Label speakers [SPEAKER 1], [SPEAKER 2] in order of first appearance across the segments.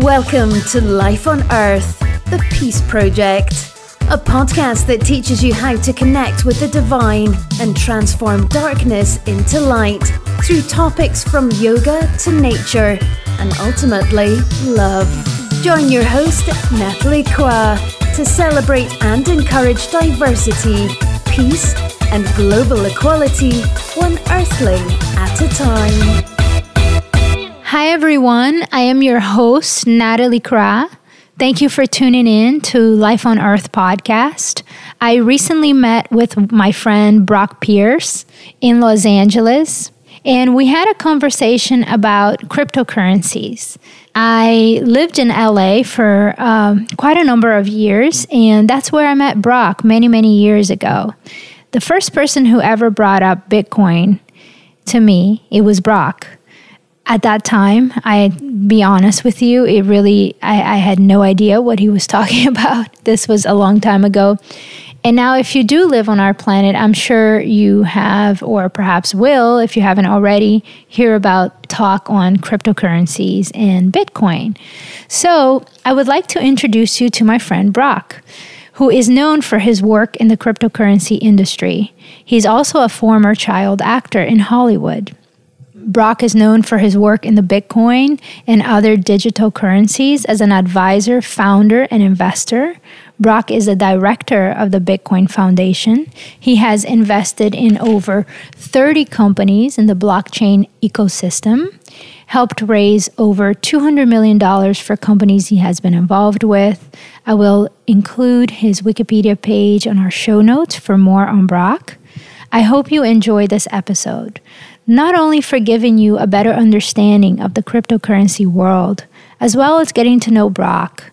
[SPEAKER 1] Welcome to Life on Earth, the Peace Project, a podcast that teaches you how to connect with the divine and transform darkness into light through topics from yoga to nature and ultimately love. Join your host, Natalie Kwa, to celebrate and encourage diversity, peace, and global equality, one earthling at a time.
[SPEAKER 2] Hi, everyone. I am your host, Natalie Kra. Thank you for tuning in to Life on Earth podcast. I recently met with my friend Brock Pierce in Los Angeles, and we had a conversation about cryptocurrencies. I lived in LA for um, quite a number of years, and that's where I met Brock many, many years ago. The first person who ever brought up Bitcoin to me, it was Brock at that time, I be honest with you, it really I, I, had no idea what he was talking about. This was a long time ago. And now if you do live on our planet, I'm sure you have or perhaps will, if you haven't already, hear about talk on cryptocurrencies and Bitcoin. So I would like to introduce you to my friend Brock who is known for his work in the cryptocurrency industry. He's also a former child actor in Hollywood. Brock is known for his work in the Bitcoin and other digital currencies as an advisor, founder, and investor. Brock is the director of the Bitcoin Foundation. He has invested in over 30 companies in the blockchain ecosystem, helped raise over $200 million for companies he has been involved with. I will include his Wikipedia page on our show notes for more on Brock. I hope you enjoy this episode not only for giving you a better understanding of the cryptocurrency world, as well as getting to know Brock.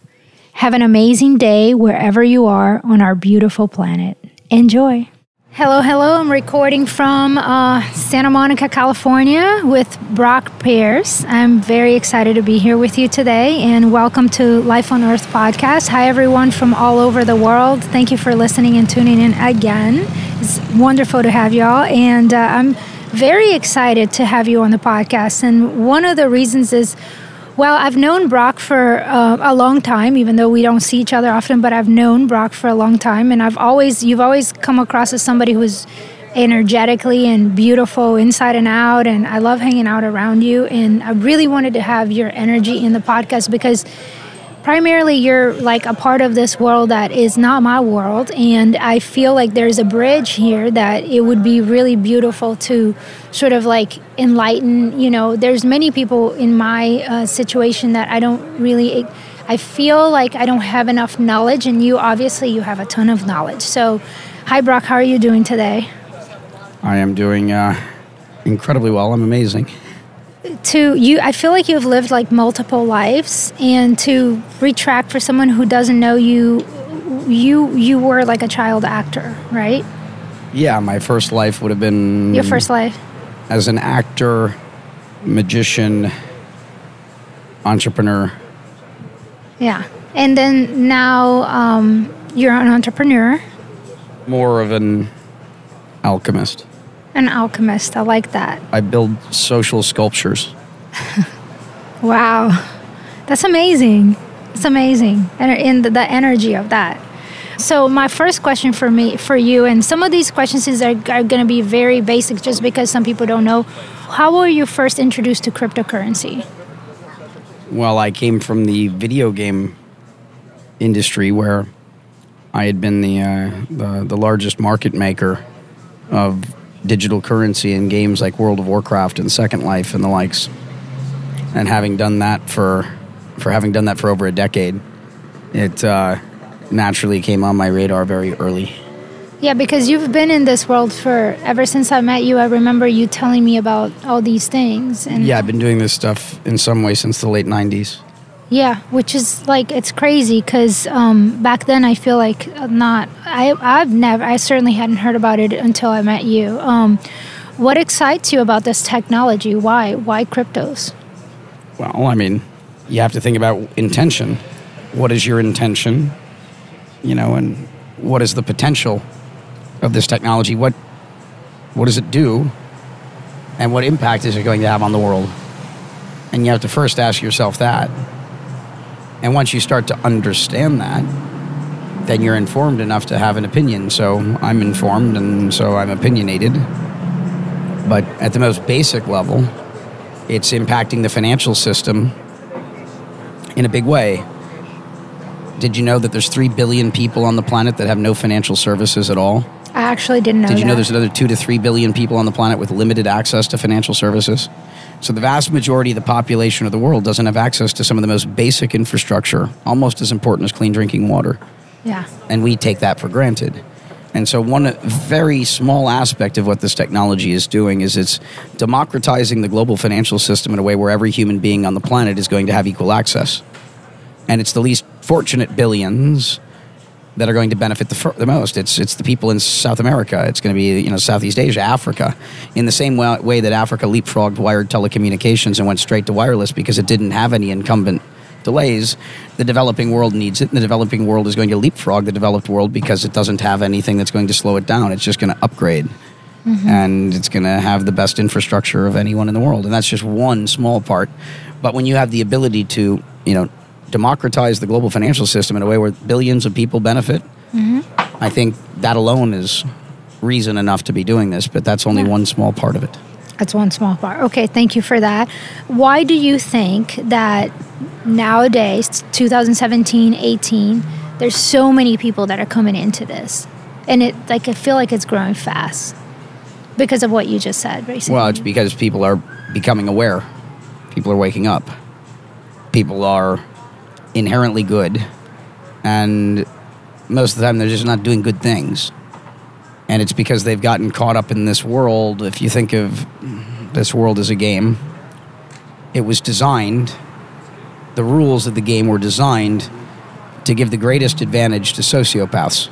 [SPEAKER 2] Have an amazing day wherever you are on our beautiful planet. Enjoy. Hello, hello. I'm recording from uh, Santa Monica, California with Brock Pierce. I'm very excited to be here with you today and welcome to Life on Earth podcast. Hi, everyone from all over the world. Thank you for listening and tuning in again. It's wonderful to have y'all. And uh, I'm very excited to have you on the podcast. And one of the reasons is, well, I've known Brock for uh, a long time, even though we don't see each other often, but I've known Brock for a long time. And I've always, you've always come across as somebody who's energetically and beautiful inside and out. And I love hanging out around you. And I really wanted to have your energy in the podcast because primarily you're like a part of this world that is not my world and i feel like there's a bridge here that it would be really beautiful to sort of like enlighten you know. There's many people in my uh, situation that i don't really i feel like i don't have enough knowledge and you obviously you have a ton of knowledge. So hi brock. How are you doing today?
[SPEAKER 3] I am doing uh, incredibly well. I'm amazing
[SPEAKER 2] to you i feel like you've lived like multiple lives and to retract for someone who doesn't know you you you were like a child actor right?
[SPEAKER 3] Yeah my first life would have been
[SPEAKER 2] your first life?
[SPEAKER 3] as an actor magician entrepreneur.
[SPEAKER 2] Yeah. And then now um, you're an entrepreneur.
[SPEAKER 3] More of an alchemist
[SPEAKER 2] an alchemist. I like that.
[SPEAKER 3] I build social sculptures.
[SPEAKER 2] wow. That's amazing. It's amazing. And in the, the energy of that. So my first question for me for you and some of these questions are, are going to be very basic just because some people don't know. How were you first introduced to cryptocurrency?
[SPEAKER 3] Well, I came from the video game industry where I had been the uh, the, the largest market maker of digital currency in games like World of Warcraft and Second Life and the likes. And having done that for for having done that for over a decade, it uh, naturally came on my radar very early.
[SPEAKER 2] Yeah, because you've been in this world for ever since I met you. I remember you telling me about all these things.
[SPEAKER 3] And yeah, I've been doing this stuff in some way since the late '90s.
[SPEAKER 2] Yeah, which is like it's crazy because um, back then I feel like not I I've never I certainly hadn't heard about it until I met you. Um, what excites you about this technology? Why why cryptos?
[SPEAKER 3] Well, I mean, you have to think about intention. What is your intention? You know, and what is the potential of this technology? What what does it do? And what impact is it going to have on the world? And you have to first ask yourself that And once you start to understand that, then you're informed enough to have an opinion. So I'm informed and so I'm opinionated. But at the most basic level, it's impacting the financial system in a big way. Did you know that there's 3 billion people on the planet that have no financial services at all?
[SPEAKER 2] I actually didn't know
[SPEAKER 3] Did you know
[SPEAKER 2] that.
[SPEAKER 3] there's another 2 to 3 billion people on the planet with limited access to financial services? So the vast majority of the population of the world doesn't have access to some of the most basic infrastructure, almost as important as clean drinking water
[SPEAKER 2] yeah.
[SPEAKER 3] and we take that for granted. And so, one very small aspect of what this technology is doing is it's democratizing the global financial system in a way where every human being on the planet is going to have equal access. And it's the least fortunate billions that are going to benefit the, fir- the most. It's, it's the people in South America. It's going to be you know Southeast Asia, Africa, in the same wa- way that Africa leapfrogged wired telecommunications and went straight to wireless because it didn't have any incumbent delays. The developing world needs it, and the developing world is going to leapfrog the developed world because it doesn't have anything that's going to slow it down. It's just going to upgrade. Mm-hmm. And it's going to have the best infrastructure of anyone in the world. And that's just one small part. But when you have the ability to, you know, democratize the global financial system in a way where billions of people benefit, mm-hmm. I think that alone is reason enough to be doing this. But that's only
[SPEAKER 2] Yeah.
[SPEAKER 3] one small part of it.
[SPEAKER 2] That's one small part. Okay, thank you for that. Why do you think that nowadays, 2017, 18, there's so many people that are coming into this? And it like I feel like it's growing fast because of what you just said, basically.
[SPEAKER 3] Well, it's because people are becoming aware. People are waking up. People are inherently good. And most of the time, they're just not doing good things. And it's because they've gotten caught up in this world. If you think of this world as a game, it was designed, the rules of the game were designed to give the greatest advantage to sociopaths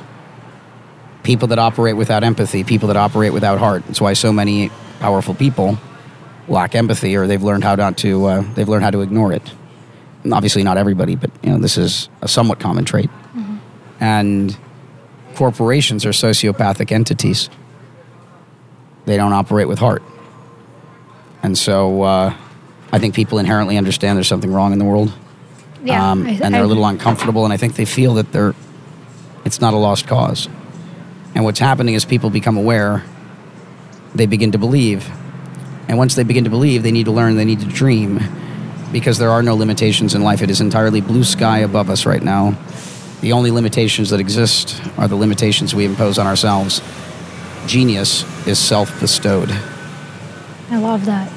[SPEAKER 3] people that operate without empathy, people that operate without heart. That's why so many powerful people lack empathy, or they've learned how not to. Uh, they've learned how to ignore it. Obviously, not everybody, but you know, this is a somewhat common trait. And corporations are sociopathic entities. They don't operate with heart, and so uh, I think people inherently understand there's something wrong in the world,
[SPEAKER 2] yeah,
[SPEAKER 3] um,
[SPEAKER 2] I-
[SPEAKER 3] and they're
[SPEAKER 2] I-
[SPEAKER 3] a little uncomfortable, and I think they feel that they're it's not a lost cause. And what's happening is people become aware, they begin to believe. And once they begin to believe, they need to learn, they need to dream, because there are no limitations in life. It is entirely blue sky above us right now. The only limitations that exist are the limitations we impose on ourselves. Genius is self bestowed.
[SPEAKER 2] I love that.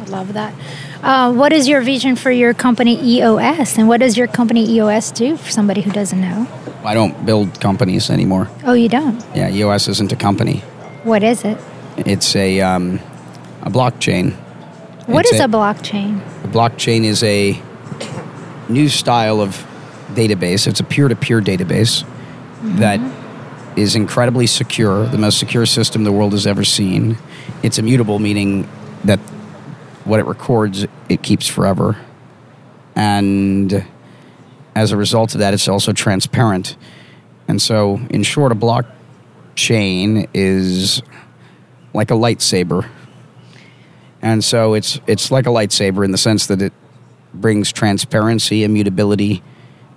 [SPEAKER 2] I love that. Uh, what is your vision for your company EOS, and what does your company EOS do for somebody who doesn't know?
[SPEAKER 3] I don't build companies anymore.
[SPEAKER 2] Oh, you don't.
[SPEAKER 3] Yeah, EOS isn't a company.
[SPEAKER 2] What is it?
[SPEAKER 3] It's a, um, a blockchain.
[SPEAKER 2] What is
[SPEAKER 3] a-
[SPEAKER 2] a blockchain?
[SPEAKER 3] A blockchain is a new style of database. It's a peer to peer database mm-hmm. that is incredibly secure, the most secure system the world has ever seen. It's immutable, meaning that what it records, it keeps forever. And as a result of that, it's also transparent. And so, in short, a blockchain is like a lightsaber. And so it's it's like a lightsaber in the sense that it brings transparency, immutability,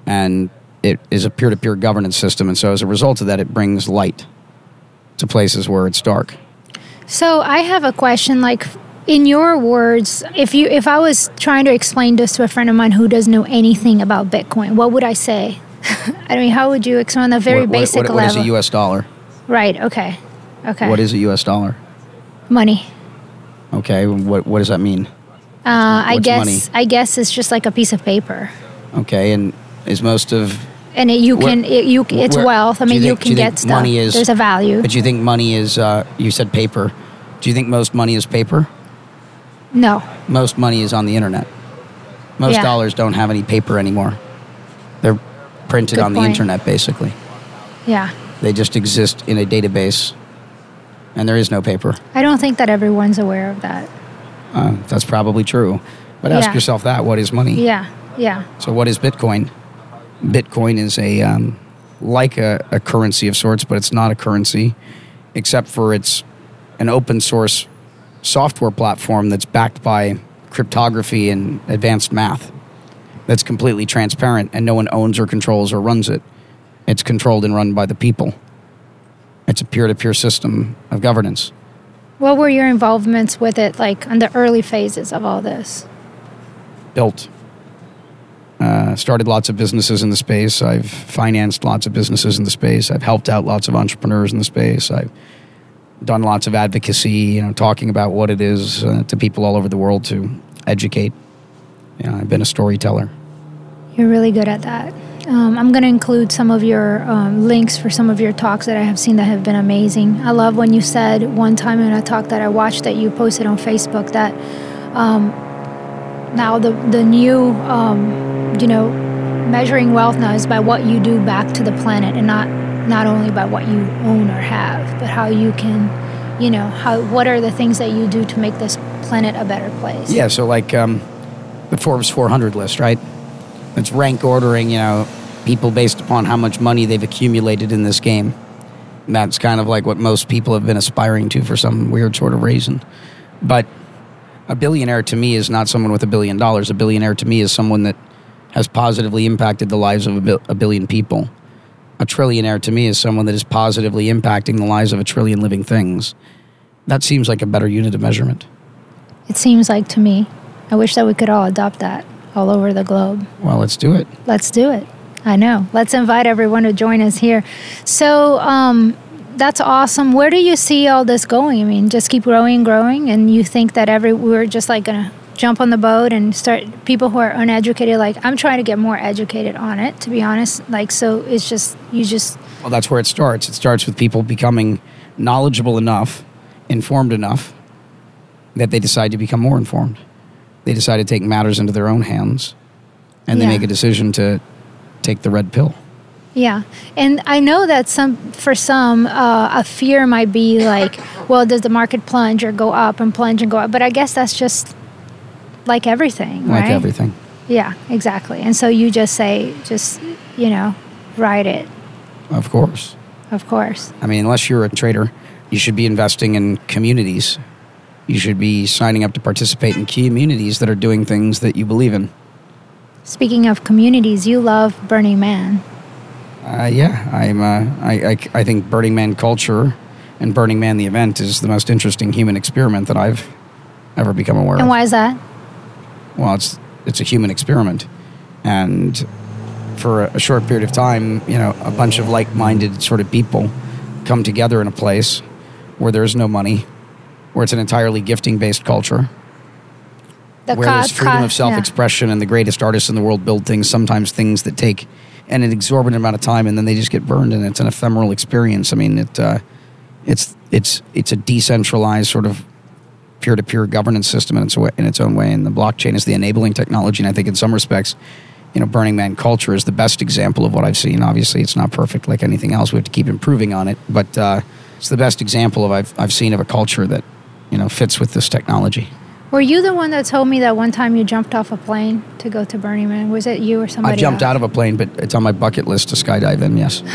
[SPEAKER 3] and it is a peer-to-peer governance system. And so as a result of that, it brings light to places where it's dark.
[SPEAKER 2] So I have a question. Like, in your words, if you if I was trying to explain this to a friend of mine who doesn't know anything about Bitcoin, what would I say? I mean, how would you explain a very
[SPEAKER 3] What- what-
[SPEAKER 2] basic
[SPEAKER 3] what- what is
[SPEAKER 2] level?
[SPEAKER 3] a U.S. dollar?
[SPEAKER 2] right. Okay. Okay.
[SPEAKER 3] What is a U.S. dollar?
[SPEAKER 2] money?
[SPEAKER 3] Okay, what what does that mean?
[SPEAKER 2] Uh, I guess
[SPEAKER 3] money?
[SPEAKER 2] I guess it's just like a piece of paper,
[SPEAKER 3] Okay, and is most of
[SPEAKER 2] and it, you
[SPEAKER 3] Where-
[SPEAKER 2] can it, you it's
[SPEAKER 3] where-
[SPEAKER 2] wealth. I mean, you,
[SPEAKER 3] think- do
[SPEAKER 2] can
[SPEAKER 3] you
[SPEAKER 2] get stuff.
[SPEAKER 3] money is-
[SPEAKER 2] There's a value.
[SPEAKER 3] but you think money is uh, you said paper. Do you think most money is paper?
[SPEAKER 2] no.
[SPEAKER 3] Most money is on the internet. Most
[SPEAKER 2] Yeah.
[SPEAKER 3] dollars don't have any paper anymore. They're printed
[SPEAKER 2] Good
[SPEAKER 3] on the internet basically.
[SPEAKER 2] Yeah.
[SPEAKER 3] They just exist in a database, and there is no paper.
[SPEAKER 2] I don't think that everyone's aware of that.
[SPEAKER 3] Uh, that's probably true. But ask
[SPEAKER 2] Yeah.
[SPEAKER 3] yourself that: What is money?
[SPEAKER 2] Yeah. Yeah.
[SPEAKER 3] So, what is Bitcoin? Bitcoin is a um, like a, a currency of sorts, but it's not a currency, except for it's an open source software platform that's backed by cryptography and advanced math. that's completely transparent and no one owns or controls or runs it. It's controlled and run by the people. It's a peer to peer system of governance.
[SPEAKER 2] What were your involvements with it like on the early phases of all this?
[SPEAKER 3] Built. Uh, started lots of businesses in the space. I've financed lots of businesses in the space. I've helped out lots of entrepreneurs in the space. I've done lots of advocacy, you know, talking about what it is uh, to people all over the world to educate. You know, I've been a storyteller.
[SPEAKER 2] You're really good at that. Um, I'm going to include some of your um, links for some of your talks that I have seen that have been amazing. I love when you said one time in a talk that I watched that you posted on Facebook that um, now the the new um, you know measuring wealth now is by what you do back to the planet and not not only by what you own or have, but how you can you know how what are the things that you do to make this planet a better place.
[SPEAKER 3] Yeah, so like um, the Forbes 400 list, right? It's rank ordering, you know, people based upon how much money they've accumulated in this game. And that's kind of like what most people have been aspiring to for some weird sort of reason. But a billionaire to me is not someone with a billion dollars. A billionaire to me is someone that has positively impacted the lives of a, a billion people. A trillionaire to me is someone that is positively impacting the lives of a trillion living things. That seems like a better unit of measurement.
[SPEAKER 2] It seems like to me. I wish that we could all adopt that all over the globe.
[SPEAKER 3] Well, let's do it.
[SPEAKER 2] Let's do it. I know. Let's invite everyone to join us here. So, um, that's awesome. Where do you see all this going? I mean, just keep growing growing, and you think that every we're just like gonna jump on the boat and start people who are uneducated. Like I'm trying to get more educated on it, to be honest. Like so, it's just you just.
[SPEAKER 3] Well, that's where it starts. It starts with people becoming knowledgeable enough, informed enough, that they decide to become more informed. They decide to take matters into their own hands, and they
[SPEAKER 2] Yeah.
[SPEAKER 3] make a decision to take the red pill.
[SPEAKER 2] Yeah, and I know that some for some uh, a fear might be like, well, does the market plunge or go up and plunge and go up? But I guess that's just like everything,
[SPEAKER 3] Like
[SPEAKER 2] right?
[SPEAKER 3] everything.
[SPEAKER 2] Yeah, exactly. And so you just say, just you know, ride it.
[SPEAKER 3] Of course.
[SPEAKER 2] Of course.
[SPEAKER 3] I mean, unless you're a trader, you should be investing in communities. You should be signing up to participate in communities that are doing things that you believe in.
[SPEAKER 2] Speaking of communities, you love Burning Man.
[SPEAKER 3] Uh, yeah, I'm. Uh, I, I I think Burning Man culture and Burning Man the event is the most interesting human experiment that I've ever become aware
[SPEAKER 2] And
[SPEAKER 3] of.
[SPEAKER 2] why is that?
[SPEAKER 3] Well, it's it's a human experiment, and for a, a short period of time, you know, a bunch of like-minded sort of people come together in a place where there is no money, where it's an entirely gifting-based culture,
[SPEAKER 2] The
[SPEAKER 3] where there's freedom of self-expression, and the greatest artists in the world build things, sometimes things that take an exorbitant amount of time, and then they just get burned, and it's an ephemeral experience. I mean, it uh, it's it's it's a decentralized sort of peer-to-peer governance system in its way, in its own way, and the blockchain is the enabling technology. And I think in some respects, you know, Burning Man culture is the best example of what I've seen. Obviously, it's not perfect like anything else. We have to keep improving on it, but uh, it's the best example of I've I've seen of a culture that you know fits with this technology.
[SPEAKER 2] Were you the one that told me that one time you jumped off a plane to go to Burning Man? Was it you or somebody?
[SPEAKER 3] I've jumped
[SPEAKER 2] else?
[SPEAKER 3] out of a plane, but it's on my bucket list to skydive in. Yes,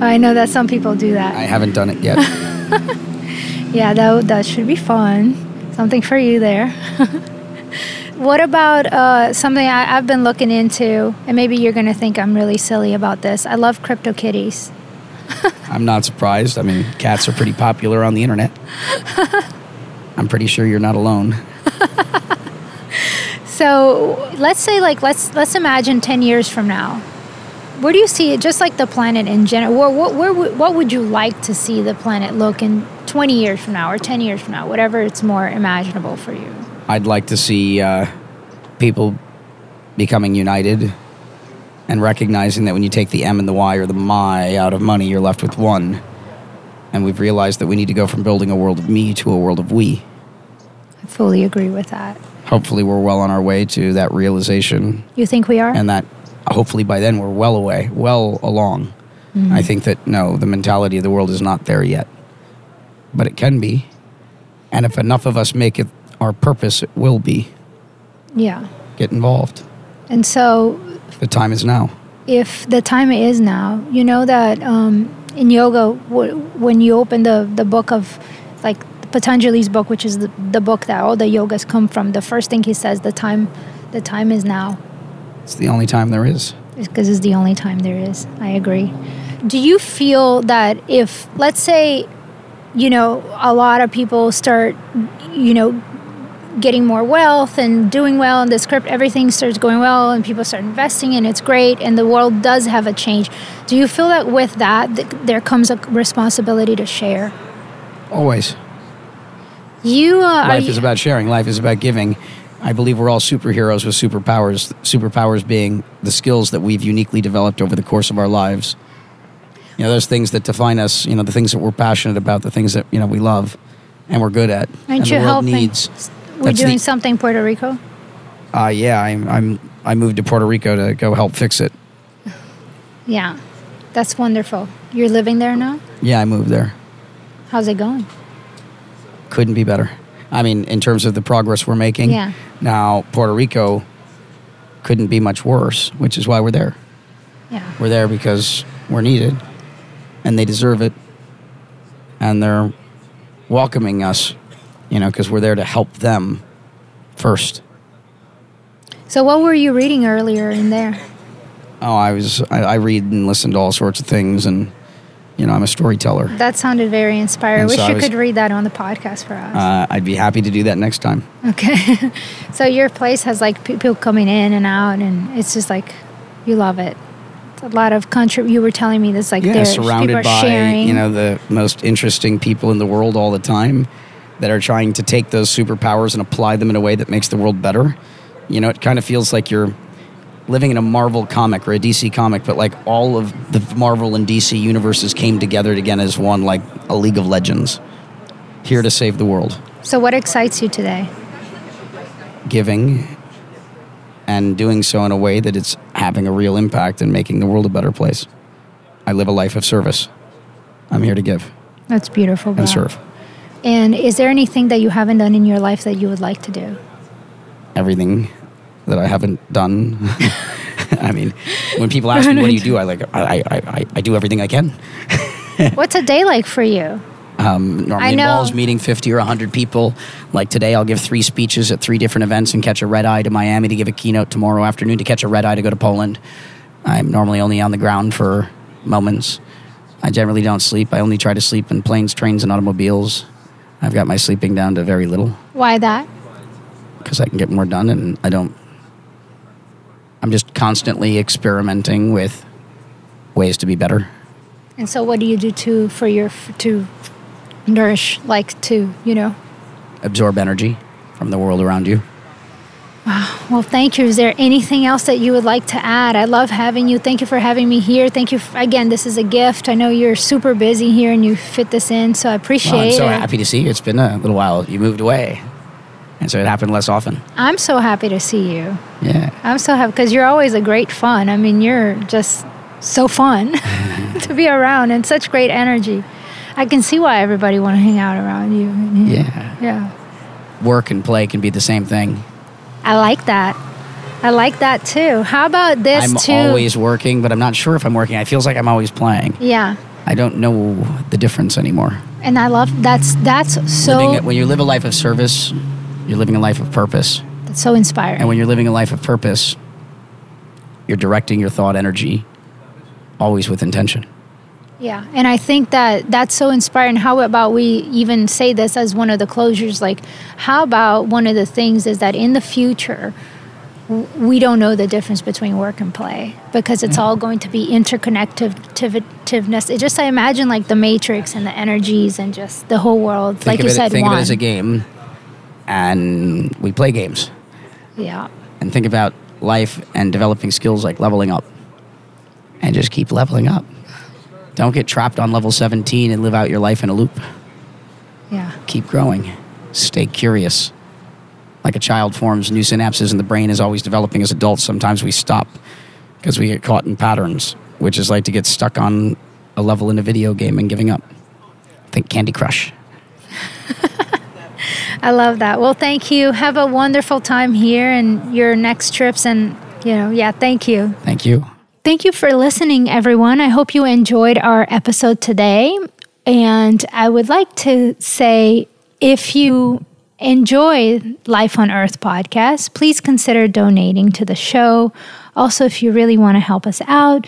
[SPEAKER 2] I know that some people do that.
[SPEAKER 3] I haven't done it yet.
[SPEAKER 2] Yeah, that that should be fun. Something for you there. what about uh, something I, I've been looking into, and maybe you're going to think I'm really silly about this. I love crypto kitties.
[SPEAKER 3] I'm not surprised. I mean, cats are pretty popular on the internet. I'm pretty sure you're not alone.
[SPEAKER 2] So let's say, like, let's let's imagine ten years from now. Where do you see it? Just like the planet in general. Where, what, where, would- what would you like to see the planet look in 20 years from now or 10 years from now? Whatever it's more imaginable for you.
[SPEAKER 3] I'd like to see uh, people becoming united and recognizing that when you take the M and the Y or the my out of money, you're left with one. And we've realized that we need to go from building a world of me to a world of we.
[SPEAKER 2] I fully agree with that.
[SPEAKER 3] Hopefully, we're well on our way to that realization,
[SPEAKER 2] You think we are?
[SPEAKER 3] and that hopefully by then we're well away, well along. Mm-hmm. I think that no, the mentality of the world is not there yet, but it can be. And if enough of us make it our purpose, it will be.
[SPEAKER 2] yeah.
[SPEAKER 3] Get involved.
[SPEAKER 2] And so
[SPEAKER 3] The time is now.
[SPEAKER 2] if the time is now, you know that um, in yoga, w- when you open the, the book of like Patanjali's book, which is the, the book that all the yogas come from, the first thing he says, the time, the time is now.
[SPEAKER 3] It's the only time there is.
[SPEAKER 2] because it's the only time there is. I agree. Do you feel that if, let's say, you know, a lot of people start, you know, getting more wealth and doing well, and this crypto, everything starts going well, and people start investing, and it's great, and the world does have a change. Do you feel that with that, th- there comes a responsibility to share?
[SPEAKER 3] Always.
[SPEAKER 2] You, uh,
[SPEAKER 3] Life
[SPEAKER 2] you-
[SPEAKER 3] is about sharing. Life is about giving. I believe we're all superheroes with superpowers. Superpowers being the skills that we've uniquely developed over the course of our lives. You know, those things that define us. You know, the things that we're passionate about, the things that you know we love, and we're good at.
[SPEAKER 2] Aren't
[SPEAKER 3] and
[SPEAKER 2] you
[SPEAKER 3] the world
[SPEAKER 2] helping?
[SPEAKER 3] needs.
[SPEAKER 2] We're doing
[SPEAKER 3] the-
[SPEAKER 2] something in Puerto Rico.
[SPEAKER 3] Uh, yeah, I'm, I'm. I moved to Puerto Rico to go help fix it.
[SPEAKER 2] Yeah, that's wonderful. You're living there now.
[SPEAKER 3] Yeah, I moved there.
[SPEAKER 2] How's it going?
[SPEAKER 3] Couldn't be better. I mean, in terms of the progress we're making.
[SPEAKER 2] Yeah.
[SPEAKER 3] Now, Puerto Rico couldn't be much worse, which is why we're there.
[SPEAKER 2] Yeah.
[SPEAKER 3] We're there because we're needed, and they deserve it, and they're welcoming us. You know, because we're there to help them first.
[SPEAKER 2] So, what were you reading earlier in there?
[SPEAKER 3] Oh, I was. I, I read and listen to all sorts of things, and you know, I'm a storyteller.
[SPEAKER 2] That sounded very inspiring. I wish
[SPEAKER 3] so I
[SPEAKER 2] you
[SPEAKER 3] was-
[SPEAKER 2] could read that on the podcast for us.
[SPEAKER 3] Uh, I'd be happy to do that next time.
[SPEAKER 2] okay. so, your place has like people coming in and out, and it's just like you love it. It's a lot of country. You were telling me this, like
[SPEAKER 3] yeah, surrounded by
[SPEAKER 2] sharing.
[SPEAKER 3] you know the most interesting people in the world all the time that are trying to take those superpowers and apply them in a way that makes the world better. You know, it kind of feels like you're living in a Marvel comic or a DC comic, but like all of the Marvel and DC universes came together again as one, like a League of Legends, here to save the world,
[SPEAKER 2] so, what excites you today?
[SPEAKER 3] giving and doing so in a way that it's having a real impact and making the world a better place. I live a life of service. I'm here to give
[SPEAKER 2] That's beautiful.
[SPEAKER 3] and serve.
[SPEAKER 2] And is there anything that you haven't done in your life that you would like to do?
[SPEAKER 3] everything that I haven't done. I mean, when people ask me what do you do, I like I, I, I, I do everything I can.
[SPEAKER 2] What's a day like for you?
[SPEAKER 3] Um, normally
[SPEAKER 2] I know.
[SPEAKER 3] involves meeting fifty or hundred people. Like today, I'll give three speeches at three different events and catch a red eye to Miami to give a keynote tomorrow afternoon to catch a red eye to go to Poland. I'm normally only on the ground for moments. I generally don't sleep. I only try to sleep in planes, trains, and automobiles. I've got my sleeping down to very little.
[SPEAKER 2] Why that?
[SPEAKER 3] because I can get more done and I don't. I'm just constantly experimenting with ways to be better.
[SPEAKER 2] And so, what do you do to for your to nourish, like to you know?
[SPEAKER 3] Absorb energy from the world around you.
[SPEAKER 2] Well, thank you. Is there anything else that you would like to add? I love having you. Thank you for having me here. Thank you. For, again, this is a gift. I know you're super busy here and you fit this in, so I appreciate
[SPEAKER 3] Well, I'm so
[SPEAKER 2] it.
[SPEAKER 3] happy to see you. It's been a little while. You moved away, and so it happened less often.
[SPEAKER 2] I'm so happy to see you.
[SPEAKER 3] Yeah.
[SPEAKER 2] I'm so happy because you're always a great fun. I mean, you're just so fun to be around and such great energy. I can see why everybody want to hang out around you.
[SPEAKER 3] Yeah.
[SPEAKER 2] Yeah.
[SPEAKER 3] Work and play can be the same thing.
[SPEAKER 2] I like that. I like that too. How about this
[SPEAKER 3] I'm
[SPEAKER 2] too?
[SPEAKER 3] always working, but I'm not sure if I'm working. It feels like I'm always playing.
[SPEAKER 2] yeah.
[SPEAKER 3] I don't know the difference anymore.
[SPEAKER 2] And I love that's that's so
[SPEAKER 3] Living, when you live a life of service, you're living a life of purpose.
[SPEAKER 2] that's so inspiring.
[SPEAKER 3] And when you're living a life of purpose, you're directing your thought energy always with intention.
[SPEAKER 2] Yeah, and I think that that's so inspiring. How about we even say this as one of the closures? Like, how about one of the things is that in the future, we don't know the difference between work and play because it's all going to be interconnectiveness. It just I imagine like the matrix and the energies and just the whole world.
[SPEAKER 3] Think
[SPEAKER 2] like you
[SPEAKER 3] it,
[SPEAKER 2] said,
[SPEAKER 3] think
[SPEAKER 2] one.
[SPEAKER 3] of it as a game, and we play games.
[SPEAKER 2] yeah,
[SPEAKER 3] And think about life and developing skills like leveling up, and just keep leveling up. Don't get trapped on level 17 and live out your life in a loop.
[SPEAKER 2] yeah,
[SPEAKER 3] Keep growing. Stay curious. Like a child forms new synapses and the brain is always developing as adults, sometimes we stop because we get caught in patterns, which is like to get stuck on a level in a video game and giving up. Think Candy Crush.
[SPEAKER 2] I love that. Well, thank you. Have a wonderful time here and your next trips. And you know, yeah, thank you.
[SPEAKER 3] Thank you.
[SPEAKER 2] Thank you for listening, everyone. I hope you enjoyed our episode today. And I would like to say if you enjoy Life on Earth podcast, please consider donating to the show. Also, if you really want to help us out,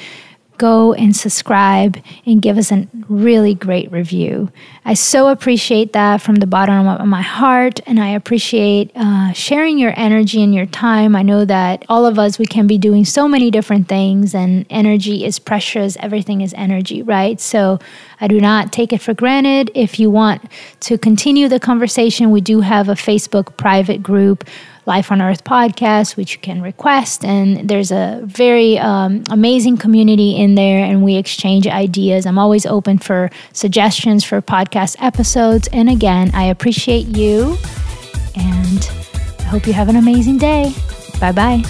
[SPEAKER 2] go and subscribe and give us a really great review. I so appreciate that from the bottom of my heart, and I appreciate uh, sharing your energy and your time. I know that all of us, we can be doing so many different things, and energy is precious. Everything is energy, right? So I do not take it for granted. If you want to continue the conversation, we do have a Facebook private group Life on Earth podcast, which you can request. And there's a very um, amazing community in there, and we exchange ideas. I'm always open for suggestions for podcast episodes. And again, I appreciate you, and I hope you have an amazing day. Bye bye.